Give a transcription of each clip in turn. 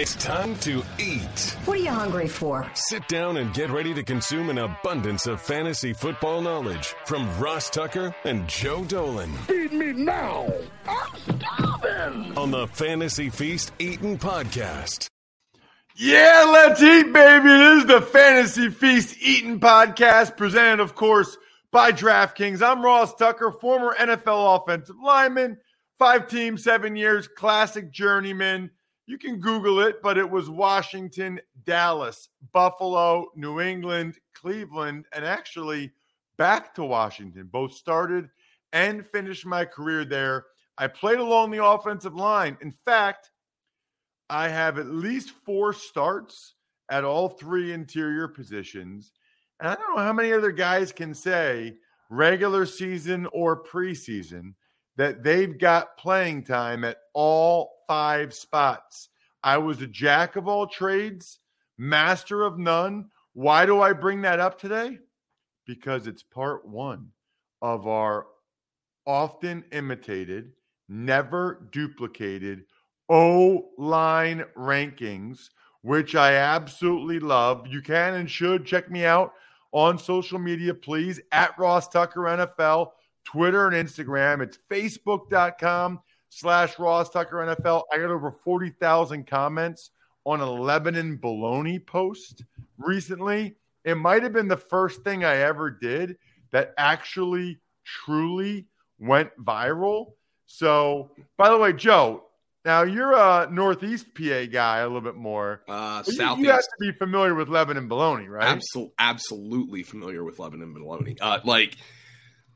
It's time to eat. What are you hungry for? Sit down and get ready to consume an abundance of fantasy football knowledge from Ross Tucker and Joe Dolan. Feed me now. I'm starving. On the Fantasy Feast Eating Podcast. Yeah, let's eat, baby. This is the Fantasy Feast Eating Podcast, presented, of course, by DraftKings. I'm Ross Tucker, former NFL offensive lineman, five teams, seven years, classic journeyman. You can Google it, but it was Washington, Dallas, Buffalo, New England, Cleveland, and actually back to Washington. Both started and finished my career there. I played along the offensive line. In fact, I have at least four starts at all three interior positions. And I don't know how many other guys can say regular season or preseason that they've got playing time at all five spots. I was a jack of all trades, master of none. Why do I bring that up today? Because it's part one of our often imitated, never duplicated O line rankings, which I absolutely love. You can and should check me out on social media, please, at Ross Tucker NFL Twitter and Instagram. It's facebook.com slash Ross Tucker NFL. I got over 40,000 comments on a Lebanon baloney post recently. It might have been the first thing I ever did that actually truly went viral. So, by the way, Joe, now you're a Northeast PA guy a little bit more. Uh, you, Southeast. you have to be familiar with Lebanon baloney, right? Absol- absolutely familiar with Lebanon bologna. Uh, like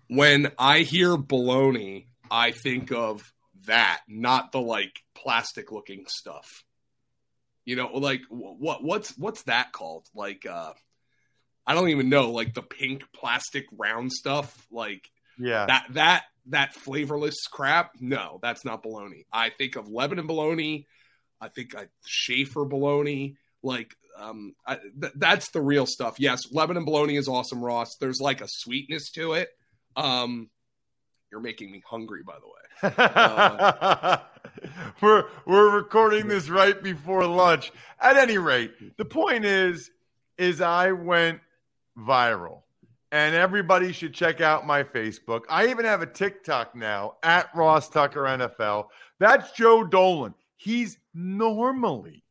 when I hear bologna, I think of that, not the like plastic looking stuff. You know, like what what's what's that called? Like uh I don't even know, like the pink plastic round stuff, like Yeah. that that that flavorless crap. No, that's not bologna. I think of Lebanon bologna. I think I Schaefer bologna. Like um, I, th- that's the real stuff. Yes, Lebanon bologna is awesome, Ross. There's like a sweetness to it. Um, you're making me hungry, by the way. Uh, we're we're recording this right before lunch. At any rate, the point is is I went viral. And everybody should check out my Facebook. I even have a TikTok now at Ross Tucker NFL. That's Joe Dolan. He's normally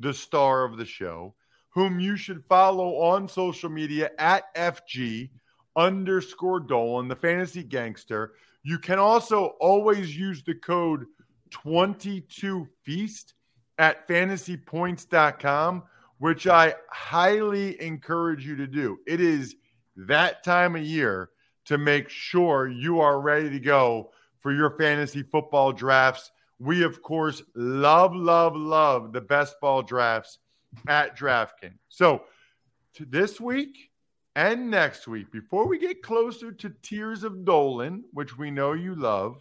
the star of the show, whom you should follow on social media at FG underscore Dolan, the fantasy gangster. You can also always use the code 22feast at fantasypoints.com, which I highly encourage you to do. It is that time of year to make sure you are ready to go for your fantasy football drafts. We, of course, love, love, love the best ball drafts at DraftKings. So, this week and next week, before we get closer to Tears of Dolan, which we know you love,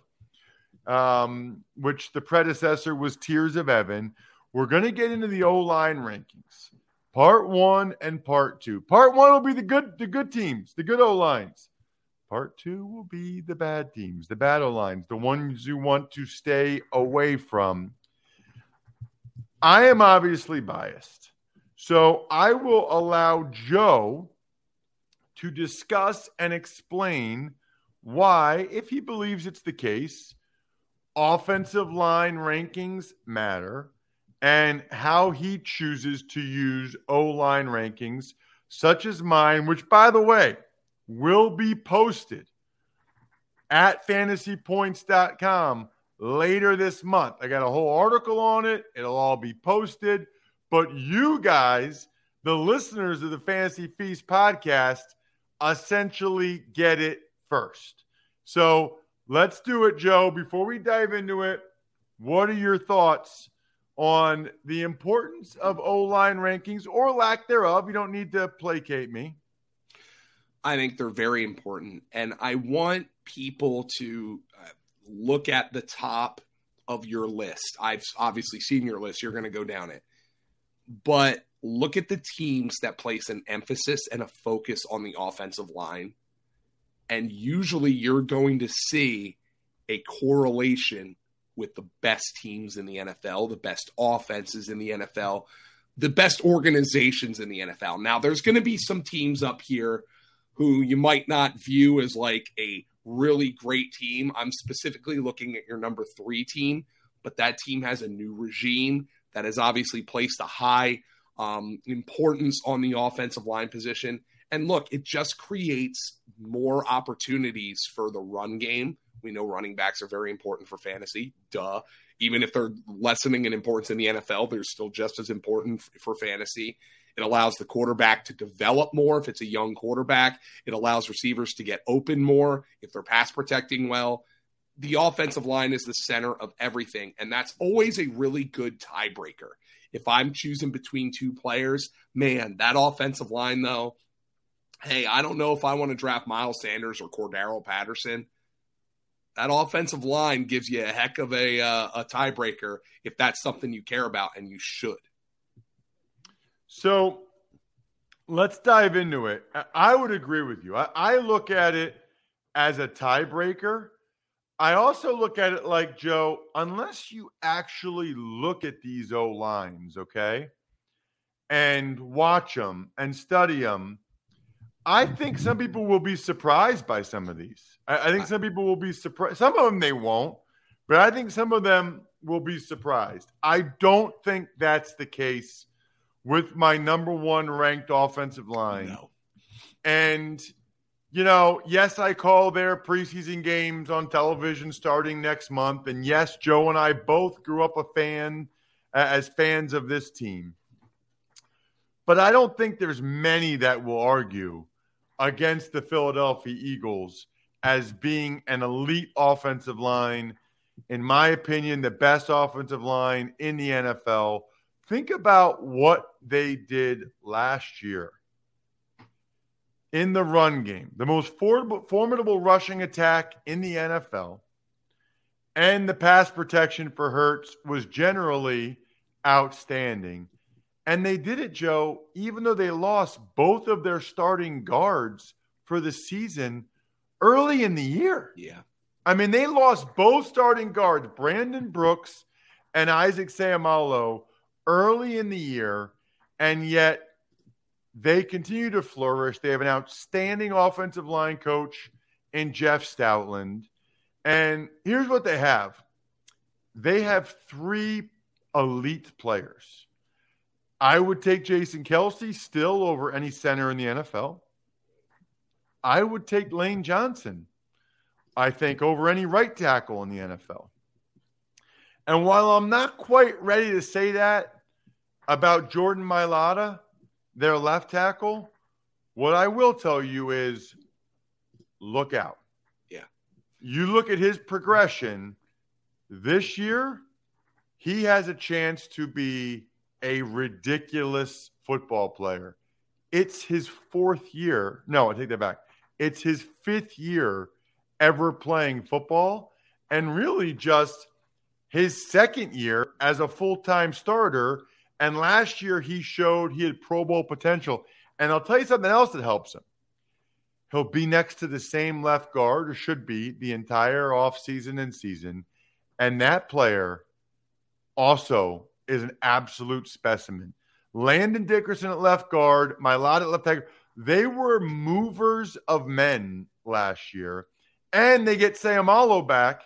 um, which the predecessor was Tears of Evan, we're going to get into the O line rankings, part one and part two. Part one will be the good, the good teams, the good O lines. Part two will be the bad teams, the bad O lines, the ones you want to stay away from. I am obviously biased. So I will allow Joe to discuss and explain why, if he believes it's the case, offensive line rankings matter and how he chooses to use O line rankings, such as mine, which, by the way, will be posted at fantasypoints.com later this month. I got a whole article on it, it'll all be posted. But you guys, the listeners of the Fantasy Feast podcast, essentially get it first. So let's do it, Joe. Before we dive into it, what are your thoughts on the importance of O line rankings or lack thereof? You don't need to placate me. I think they're very important. And I want people to uh, look at the top of your list. I've obviously seen your list. You're going to go down it. But look at the teams that place an emphasis and a focus on the offensive line. And usually you're going to see a correlation with the best teams in the NFL, the best offenses in the NFL, the best organizations in the NFL. Now, there's going to be some teams up here who you might not view as like a really great team. I'm specifically looking at your number three team, but that team has a new regime that has obviously placed a high um, importance on the offensive line position. And look, it just creates more opportunities for the run game. We know running backs are very important for fantasy. Duh. Even if they're lessening in importance in the NFL, they're still just as important for fantasy. It allows the quarterback to develop more if it's a young quarterback. It allows receivers to get open more if they're pass protecting well. The offensive line is the center of everything, and that's always a really good tiebreaker. If I'm choosing between two players, man, that offensive line, though, hey, I don't know if I want to draft Miles Sanders or Cordarrelle Patterson. That offensive line gives you a heck of a, uh, a tiebreaker if that's something you care about, and you should. So let's dive into it. I would agree with you. I, I look at it as a tiebreaker. I also look at it like, Joe, unless you actually look at these O lines, okay, and watch them and study them, I think some people will be surprised by some of these. I, I think some people will be surprised. Some of them they won't, but I think some of them will be surprised. I don't think that's the case with my number one ranked offensive line. No. And, you know, yes, I call their preseason games on television starting next month. And yes, Joe and I both grew up a fan as fans of this team. But I don't think there's many that will argue against the Philadelphia Eagles as being an elite offensive line. In my opinion, the best offensive line in the NFL Think about what they did last year in the run game, the most formidable rushing attack in the NFL, and the pass protection for Hurts was generally outstanding. And they did it, Joe, even though they lost both of their starting guards for the season early in the year. Yeah. I mean, they lost both starting guards, Brandon Brooks and Isaac Seumalo, early in the year, and yet they continue to flourish. They have an outstanding offensive line coach in Jeff Stoutland. And here's what they have they have three elite players. I would take Jason Kelce still over any center in the NFL. I would take Lane Johnson, I think, over any right tackle in the NFL. And while I'm not quite ready to say that about Jordan Mailata, their left tackle, what I will tell you is look out. Yeah. You look at his progression this year, he has a chance to be a ridiculous football player. It's his fourth year. No, I take that back. It's his fifth year ever playing football and really just his second year as a full time starter. And last year he showed he had Pro Bowl potential. And I'll tell you something else that helps him. He'll be next to the same left guard, or should be, the entire offseason and season. And that player also is an absolute specimen. Landon Dickerson at left guard, Mailata at left tackle. They were movers of men last year. And they get Seumalo back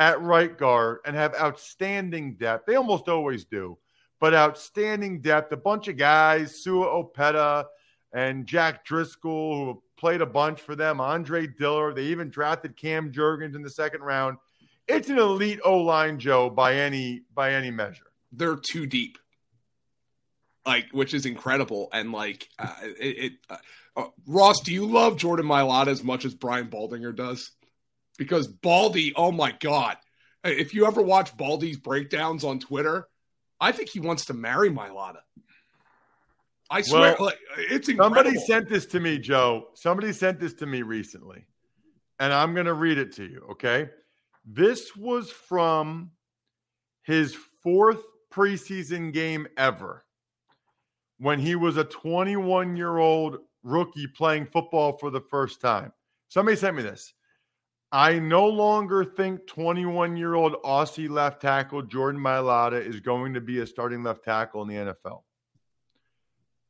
at right guard and have outstanding depth. They almost always do, but outstanding depth. A bunch of guys, Sua Opeta and Jack Driscoll, who played a bunch for them, Andre Dillard. They even drafted Cam Jurgens in the second round. It's an elite O line, Joe, by any by any measure. They're too deep like which is incredible and like uh, it, it uh, uh, ross do you love jordan mailata as much as brian baldinger does because baldy oh my god if you ever watch baldy's breakdowns on twitter i think he wants to marry mailata i swear well, like, it's incredible. somebody sent this to me joe somebody sent this to me recently and i'm going to read it to you okay this was from his fourth preseason game ever when he was a 21 year old rookie playing football for the first time. Somebody sent me this. I no longer think 21 year old Aussie left tackle Jordan Mailata is going to be a starting left tackle in the NFL.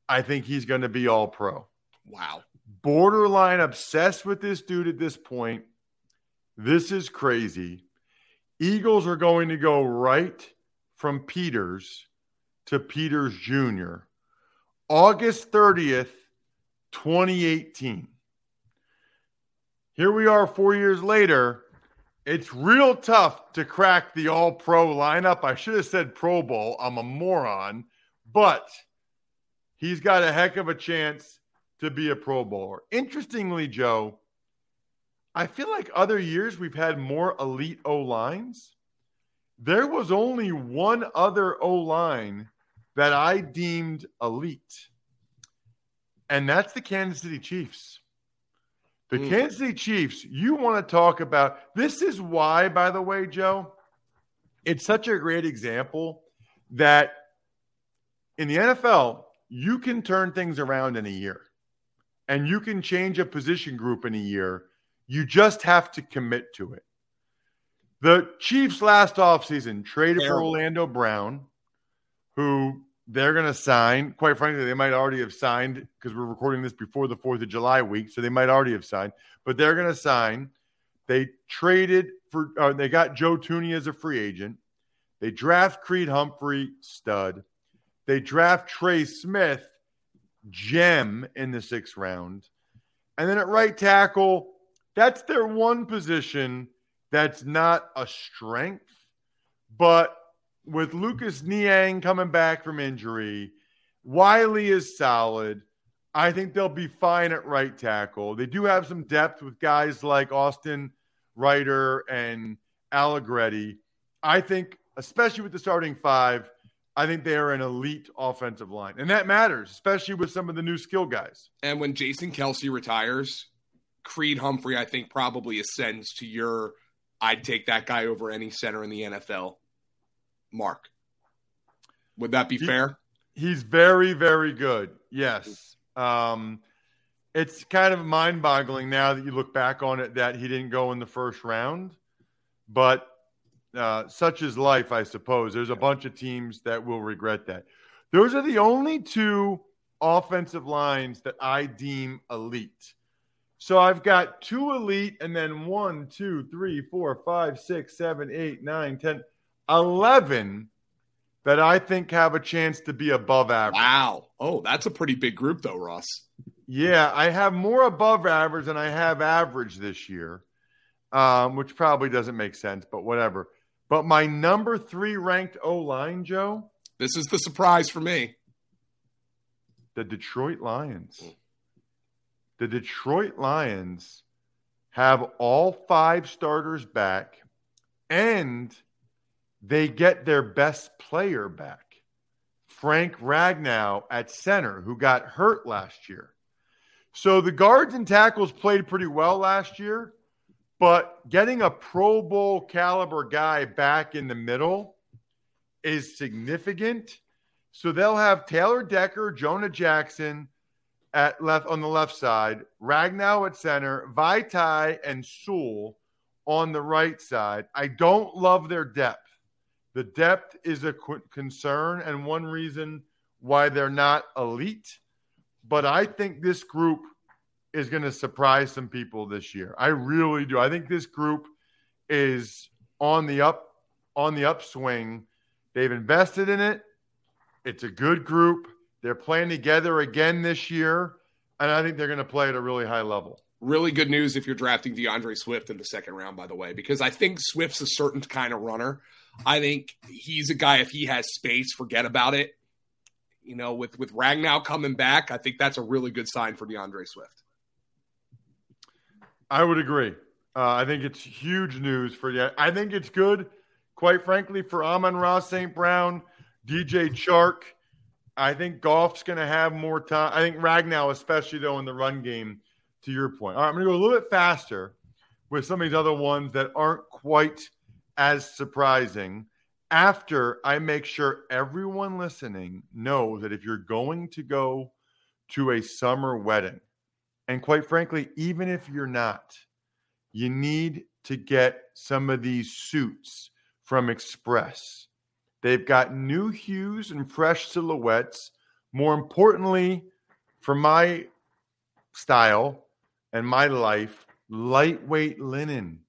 I think he's going to be all pro. Wow. Borderline obsessed with this dude at this point. This is crazy. Eagles are going to go right from Peters to Peters Jr. August 30th, 2018. Here we are four years later. It's real tough to crack the all pro lineup. I should have said Pro Bowl. I'm a moron, but he's got a heck of a chance to be a Pro Bowler. Interestingly, Joe, I feel like other years we've had more elite O lines. There was only one other O line that I deemed elite, and that's the Kansas City Chiefs. The mm. Kansas City Chiefs, you want to talk about this is why, by the way, Joe, it's such a great example that in the NFL, you can turn things around in a year and you can change a position group in a year. You just have to commit to it. The Chiefs last offseason traded Terrible. for Orlando Brown, who they're going to sign. Quite frankly, they might already have signed because we're recording this before the 4th of July week. So they might already have signed, but they're going to sign. They traded for, uh, they got Joe Thuney as a free agent. They draft Creed Humphrey, stud. They draft Trey Smith, gem in the sixth round. And then at right tackle, that's their one position that's not a strength, but with Lucas Niang coming back from injury, Wylie is solid. I think they'll be fine at right tackle. They do have some depth with guys like Austin Reiter and Allegretti. I think, especially with the starting five, I think they are an elite offensive line. And that matters, especially with some of the new skill guys. And when Jason Kelce retires, Creed Humphrey, I think, probably ascends to your I'd take that guy over any center in the NFL mark. Would that be he, fair? He's very, very good. Yes. Um, it's kind of mind boggling now that you look back on it that he didn't go in the first round. But uh, such is life, I suppose. There's a bunch of teams that will regret that. Those are the only two offensive lines that I deem elite. So I've got two elite and then one, two, three, four, five, six, seven, eight, nine, ten. 11 that I think have a chance to be above average. Wow. Oh, that's a pretty big group, though, Ross. Yeah, I have more above average than I have average this year, um, which probably doesn't make sense, but whatever. But my number three ranked O line, Joe. This is the surprise for me. The Detroit Lions. The Detroit Lions have all five starters back and – they get their best player back, Frank Ragnow at center, who got hurt last year. So the guards and tackles played pretty well last year, but getting a Pro Bowl caliber guy back in the middle is significant. So they'll have Taylor Decker, Jonah Jackson at left on the left side, Ragnow at center, Vaitai and Sewell on the right side. I don't love their depth. The depth is a concern and one reason why they're not elite. But I think this group is going to surprise some people this year. I really do. I think this group is on the up on the upswing. They've invested in it. It's a good group. They're playing together again this year, and I think they're going to play at a really high level. Really good news if you're drafting D'Andre Swift in the second round, by the way, because I think Swift's a certain kind of runner I think he's a guy. If he has space, forget about it. You know, with with Ragnow coming back, I think that's a really good sign for D'Andre Swift. I would agree. Uh, I think it's huge news for you. I think it's good, quite frankly, for Amon-Ra St. Brown, DJ Chark. I think Goff's going to have more time. I think Ragnow, especially though in the run game. To your point, all right, I'm going to go a little bit faster with some of these other ones that aren't quite as surprising after I make sure everyone listening knows that if you're going to go to a summer wedding, and quite frankly, even if you're not, you need to get some of these suits from Express. They've got new hues and fresh silhouettes. More importantly, for my style and my life, lightweight linen,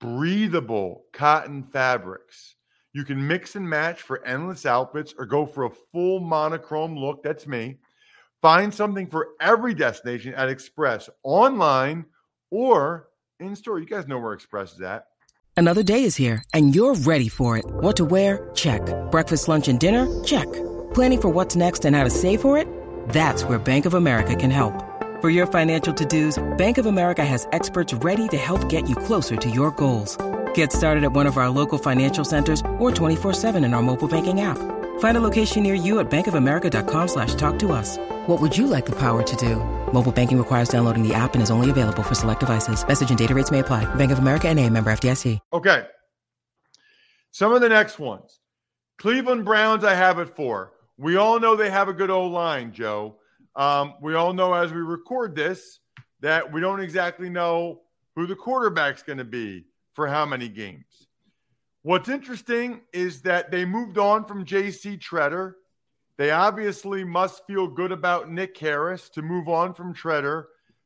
breathable cotton fabrics. You can mix and match for endless outfits or go for a full monochrome look. That's me. Find something for every destination at Express online or in store. You guys know where Express is at. Another day is here and you're ready for it. What to wear? Check. Breakfast, lunch, and dinner? Check. Planning for what's next and how to save for it? That's where Bank of America can help. For your financial to-dos, Bank of America has experts ready to help get you closer to your goals. Get started at one of our local financial centers or 24-7 in our mobile banking app. Find a location near you at bankofamerica.com slash talk to us. What would you like the power to do? Mobile banking requires downloading the app and is only available for select devices. Message and data rates may apply. Bank of America and a member FDIC. Okay. Some of the next ones. Cleveland Browns, I have it for. We all know they have a good old line, Joe. Um, we all know as we record this that we don't exactly know who the quarterback's going to be for how many games. What's interesting is that they moved on from JC Tretter. They obviously must feel good about Nick Harris to move on from Tretter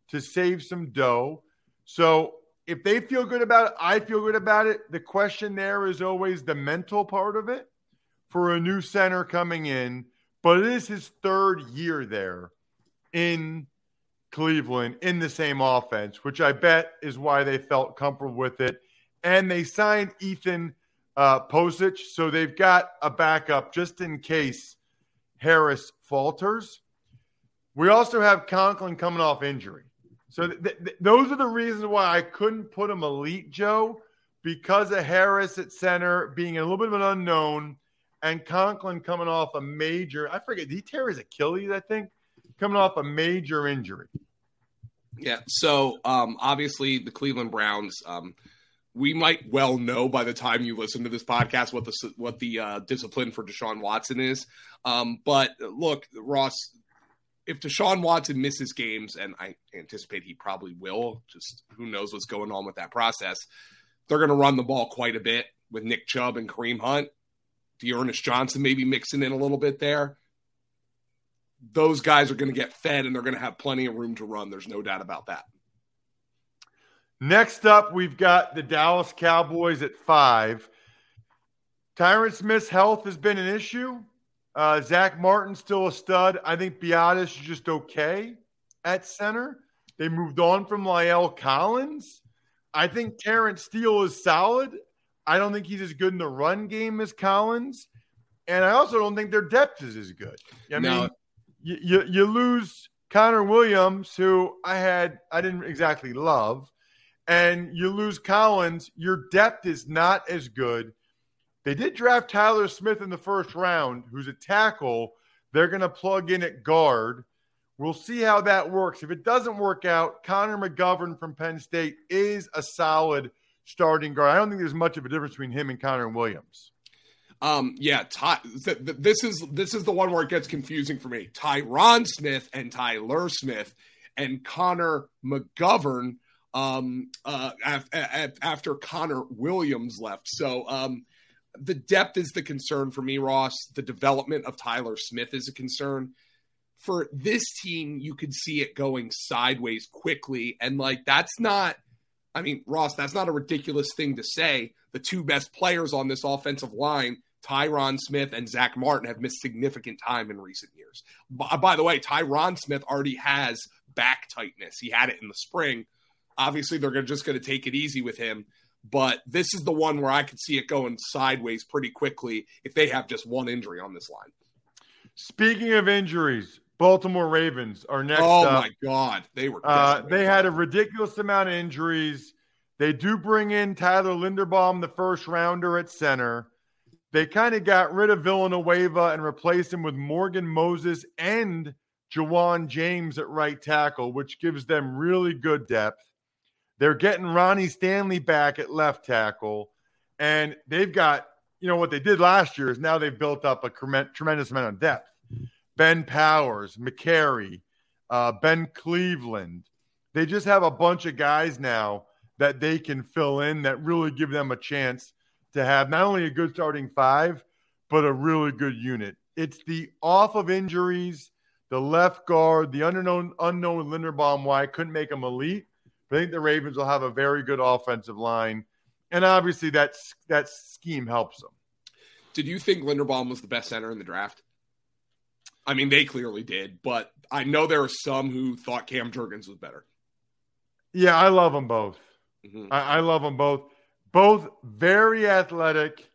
to save some dough. So if they feel good about it, I feel good about it. The question there is always the mental part of it for a new center coming in, but it is his third year there in Cleveland in the same offense, which I bet is why they felt comfortable with it. And they signed Ethan uh, Pocic, so they've got a backup just in case Harris falters. We also have Conklin coming off injury. So th- th- those are the reasons why I couldn't put him elite, Joe, because of Harris at center being a little bit of an unknown and Conklin coming off a major, I forget, did he tear his Achilles, I think, coming off a major injury. Yeah. So um, obviously the Cleveland Browns, um, we might well know by the time you listen to this podcast what the what the uh, discipline for Deshaun Watson is. Um, but look, Ross, if Deshaun Watson misses games, and I anticipate he probably will, just who knows what's going on with that process, they're going to run the ball quite a bit with Nick Chubb and Kareem Hunt. D'Ernest Johnson maybe mixing in a little bit there. Those guys are going to get fed and they're going to have plenty of room to run. There's no doubt about that. Next up, we've got the Dallas Cowboys at five. Tyron Smith's health has been an issue. Uh, Zack Martin still a stud. I think Biadasz is just okay at center. They moved on from La'el Collins. I think Terence Steele is solid. I don't think he's as good in the run game as Collins. And I also don't think their depth is as good. I No. mean, you, you, you lose Connor Williams, who I had, I didn't exactly love, and you lose Collins. Your depth is not as good. They did draft Tyler Smith in the first round, who's a tackle. They're going to plug in at guard. We'll see how that works. If it doesn't work out, Connor McGovern from Penn State is a solid starting guard. I don't think there's much of a difference between him and Connor Williams. Um, yeah, Ty, th- th- this is this is the one where it gets confusing for me. Tyron Smith and Tyler Smith and Connor McGovern um, uh, af- af- after Connor Williams left. So um, the depth is the concern for me, Ross. The development of Tyler Smith is a concern. For this team, you could see it going sideways quickly, and like that's not. I mean, Ross, that's not a ridiculous thing to say. The two best players on this offensive line Tyron Smith and Zack Martin have missed significant time in recent years. By, by, the way, Tyron Smith already has back tightness. He had it in the spring. Obviously, they're gonna, just going to take it easy with him. But this is the one where I could see it going sideways pretty quickly if they have just one injury on this line. Speaking of injuries, Baltimore Ravens are next. Oh up. my God, they were. Uh, they had a ridiculous amount of injuries. They do bring in Tyler Linderbaum, the first rounder at center. They kind of got rid of Villanueva and replaced him with Morgan Moses and Ja'Wuan James at right tackle, which gives them really good depth. They're getting Ronnie Stanley back at left tackle, and they've got, you know, what they did last year is now they've built up a tremendous amount of depth. Ben Powers, Mekari, uh, Ben Cleveland. They just have a bunch of guys now that they can fill in that really give them a chance to have not only a good starting five, but a really good unit. It's the off of injuries, the left guard, the unknown unknown Linderbaum. Why I couldn't make him elite, but I think the Ravens will have a very good offensive line, and obviously that that scheme helps them. Did you think Linderbaum was the best center in the draft? I mean, they clearly did, but I know there are some who thought Cam Jurgens was better. Yeah, I love them both. Mm-hmm. I, I, love them both. Both very athletic.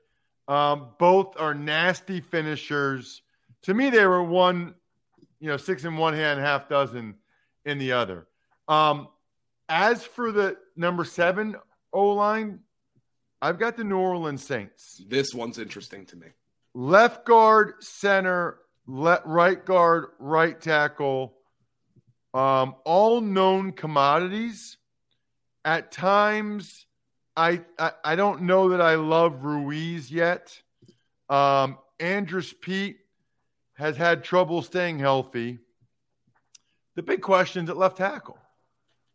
Um, both are nasty finishers. To me, they were one, you know, six in one hand, half dozen in the other. Um, as for the number seven O line, I've got the New Orleans Saints. This one's interesting to me. Left guard, center, let right guard, right tackle, um, all known commodities. At times, I, I, don't know that I love Ruiz yet. Um, Andrus Peat has had trouble staying healthy. The big question is at left tackle.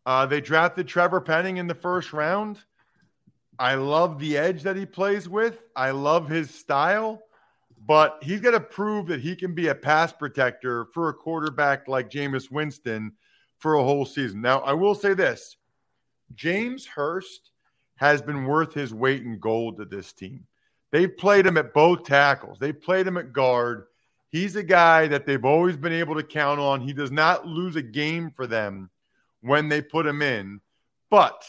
Uh, they drafted Trevor Penning in the first round. I love the edge that he plays with. I love his style, but he's got to prove that he can be a pass protector for a quarterback like Jameis Winston for a whole season. Now, I will say this James Hurst has been worth his weight in gold to this team. They've played him at both tackles, They've played him at guard. He's a guy that they've always been able to count on. He does not lose a game for them when they put him in, but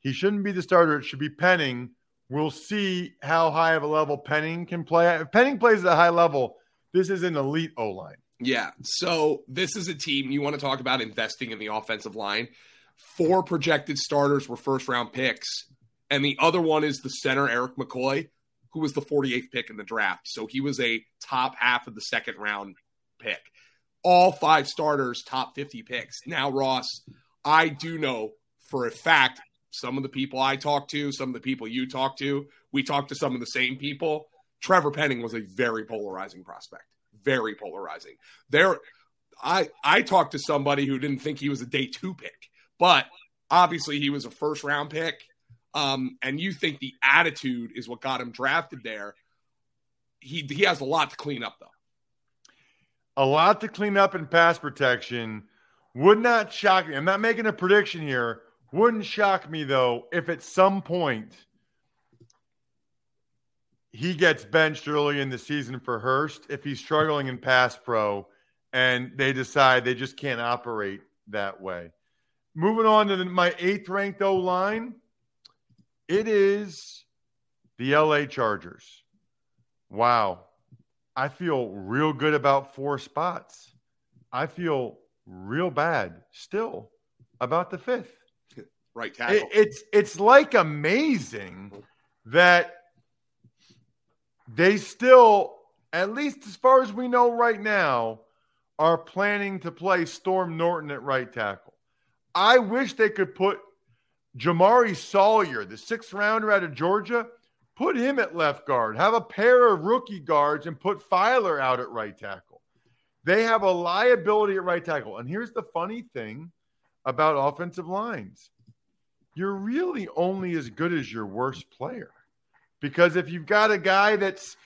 he shouldn't be the starter. It should be Penning. We'll see how high of a level Penning can play. If Penning plays at a high level, this is an elite O line. Yeah. So this is a team you want to talk about investing in the offensive line four projected starters were first round picks, and the other one is the center Erik McCoy, who was the 48th pick in the draft. So he was a top half of the second round pick. All five starters, top 50 picks. Now, Ross, I do know for a fact some of the people I talk to, some of the people you talk to, we talk to some of the same people. Trevor Penning was a very polarizing prospect. Very polarizing. There I I talked to somebody who didn't think he was a day two pick. But obviously, he was a first round pick. Um, and you think the attitude is what got him drafted there. He, he has a lot to clean up, though. A lot to clean up in pass protection. Would not shock me. I'm not making a prediction here. Wouldn't shock me, though, if at some point he gets benched early in the season for Hurst, if he's struggling in pass pro and they decide they just can't operate that way. Moving on to the, my eighth ranked O line, it is the LA Chargers. Wow. I feel real good about four spots. I feel real bad still about the fifth. Right tackle. It, it's it's like amazing that they still, at least as far as we know right now, are planning to play Storm Norton at right tackle. I wish they could put Jamaree Salyer, the sixth rounder out of Georgia, put him at left guard, have a pair of rookie guards, and put Feiler out at right tackle. They have a liability at right tackle. And here's the funny thing about offensive lines you're really only as good as your worst player. Because if you've got a guy that's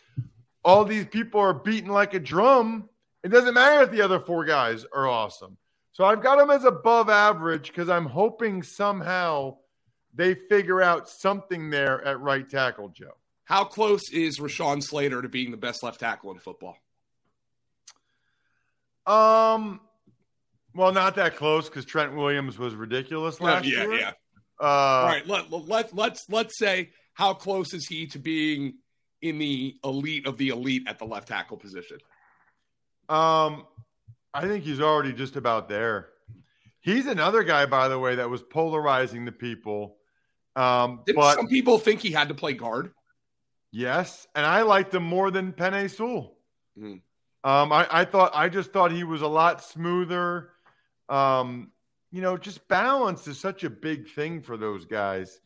all these people are beating like a drum, it doesn't matter if the other four guys are awesome. So I've got them as above average because I'm hoping somehow they figure out something there at right tackle, Joe. How close is Rashawn Slater to being the best left tackle in football? Um, well, not that close because Trent Williams was ridiculous last yeah, year. Yeah, yeah. Uh, All right, let, let, let's let's say how close is he to being in the elite of the elite at the left tackle position? Um, I think he's already just about there. He's another guy, by the way, that was polarizing the people. Um, Didn't but, some people think he had to play guard? Yes, and I liked him more than Penei Sewell. Mm-hmm. Um, I, I, thought I just thought he was a lot smoother. Um, you know, just balance is such a big thing for those guys.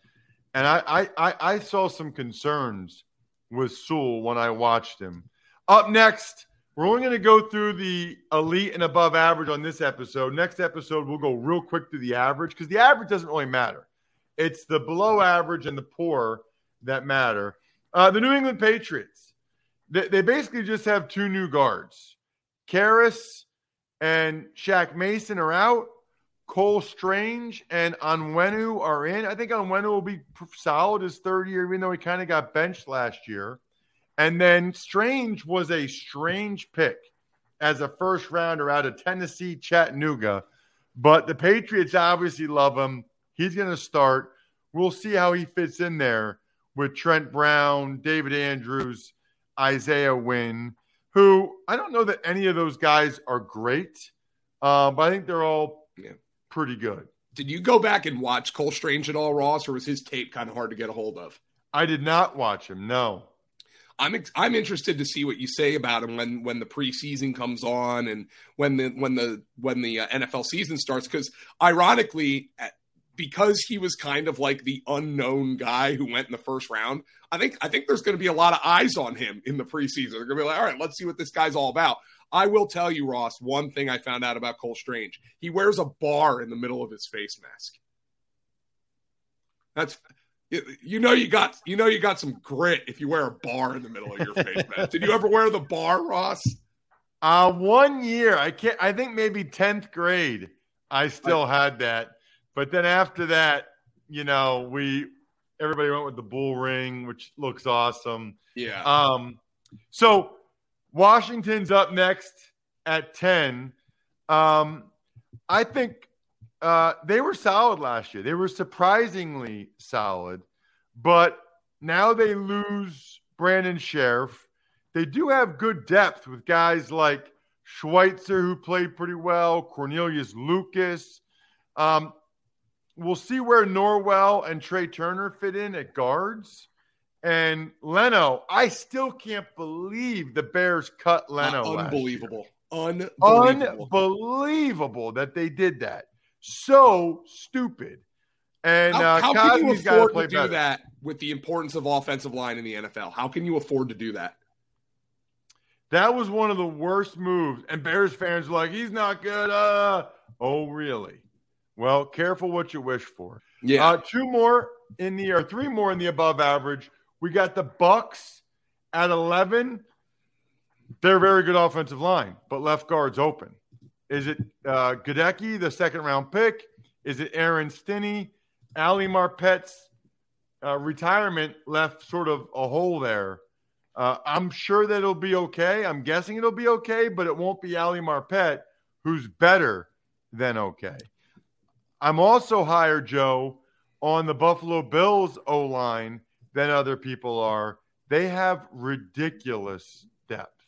And I, I, I saw some concerns with Sewell when I watched him. Up next, we're only going to go through the elite and above average on this episode. Next episode, we'll go real quick through the average because the average doesn't really matter. It's the below average and the poor that matter. Uh, the New England Patriots, they, they basically just have two new guards. Karras and Shaq Mason are out. Cole Strange and Onwenu are in. I think Onwenu will be solid his third year, even though he kind of got benched last year. And then Strange was a strange pick as a first rounder out of Tennessee, Chattanooga. But the Patriots obviously love him. He's going to start. We'll see how he fits in there with Trent Brown, David Andrews, Isaiah Wynn, who I don't know that any of those guys are great, uh, but I think they're all yeah. pretty good. Did you go back and watch Cole Strange at all, Ross, or was his tape kind of hard to get a hold of? I did not watch him. No. I'm I'm interested to see what you say about him when when the preseason comes on and when the when the when the uh, NFL season starts because ironically because he was kind of like the unknown guy who went in the first round I think I think there's going to be a lot of eyes on him in the preseason. They're going to be like all right let's see what this guy's all about. I will tell you Ross one thing I found out about Cole Strange. He wears a bar in the middle of his face mask. That's you know you got you know you got some grit if you wear a bar in the middle of your face mask. Did you ever wear the bar, Ross? Uh one year. I can't I think maybe 10th grade I still had that. But then after that, you know, we everybody went with the bull ring, which looks awesome. Yeah. Um so Washington's up next at 10. Um I think uh, they were solid last year. They were surprisingly solid, but now they lose Brandon Scherff. They do have good depth with guys like Schweitzer, who played pretty well, Cornelius Lucas. Um, we'll see where Norwell and Trai Turner fit in at guards. And Leno, I still can't believe the Bears cut Leno. Uh, unbelievable. Unbelievable. Unbelievable that they did that so stupid. And how, uh, how can you afford to do better. that with the importance of offensive line in the NFL? How can you afford to do that? That was one of the worst moves. And Bears fans were like, he's not good. Uh, oh, really? Well, careful what you wish for. Yeah. Uh, two more in the or three more in the above average. We got the Bucks at 11. They're very good offensive line, but left guard's open. Is it uh, Goedeke, the second round pick? Is it Aaron Stinnie? Ali Marpet's uh, retirement left sort of a hole there. Uh, I'm sure that it'll be okay. I'm guessing it'll be okay, but it won't be Ali Marpet, who's better than okay. I'm also higher, Joe, on the Buffalo Bills O line than other people are. They have ridiculous depth.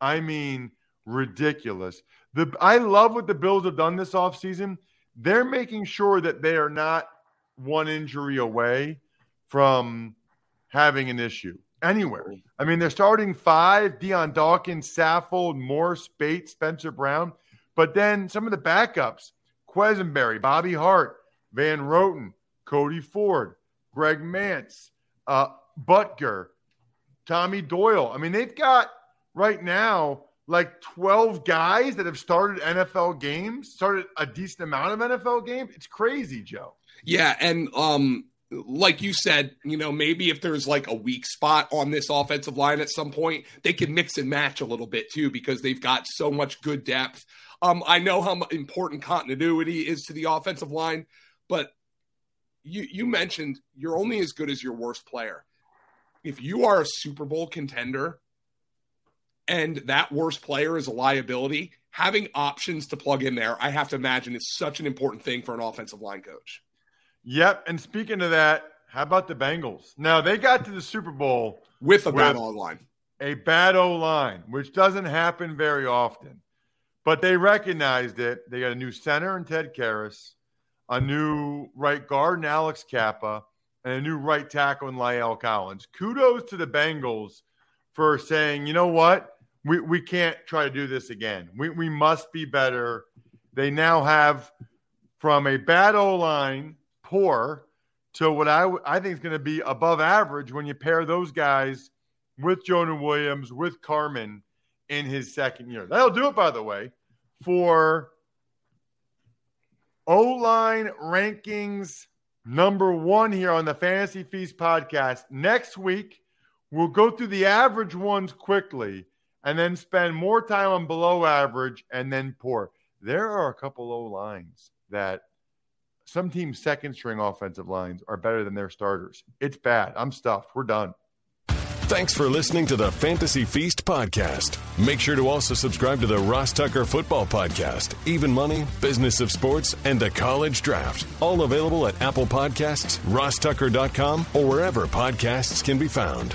I mean, ridiculous. The I love what the Bills have done this offseason. They're making sure that they are not one injury away from having an issue anywhere. I mean, they're starting five: Dion Dawkins, Saffold, Morse, Bates, Spencer Brown. But then some of the backups: Quessenberry, Bobby Hart, Van Roten, Cody Ford, Greg Mancz, uh, Butker, Tommy Doyle. I mean, they've got right now like 12 guys that have started NFL games, started a decent amount of NFL games. It's crazy, Joe. Yeah, and um like you said, you know, maybe if there's like a weak spot on this offensive line at some point, they can mix and match a little bit too because they've got so much good depth. Um, I know how important continuity is to the offensive line, but you you mentioned you're only as good as your worst player. If you are a Super Bowl contender, and that worst player is a liability, having options to plug in there, I have to imagine is such an important thing for an offensive line coach. Yep. And speaking of that, how about the Bengals? Now they got to the Super Bowl with a with bad O line. A bad O line, which doesn't happen very often. But they recognized it. They got a new center in Ted Karras, a new right guard in Alex Cappa, and a new right tackle in La'el Collins. Kudos to the Bengals for saying, you know what? We, we can't try to do this again. We, we must be better. They now have from a bad O line, poor, to what I, I think is going to be above average when you pair those guys with Jonah Williams, with Carman in his second year. That'll do it, by the way, for O line rankings number one here on the Fantasy Feast podcast. Next week, we'll go through the average ones quickly and then spend more time on below average and then poor. There are a couple low lines that some teams' second string offensive lines are better than their starters. It's bad. I'm stuffed. We're done. Thanks for listening to the Fantasy Feast podcast. Make sure to also subscribe to the Ross Tucker Football Podcast, Even Money, Business of Sports, and the College Draft. All available at Apple Podcasts, rosstucker.com, or wherever podcasts can be found.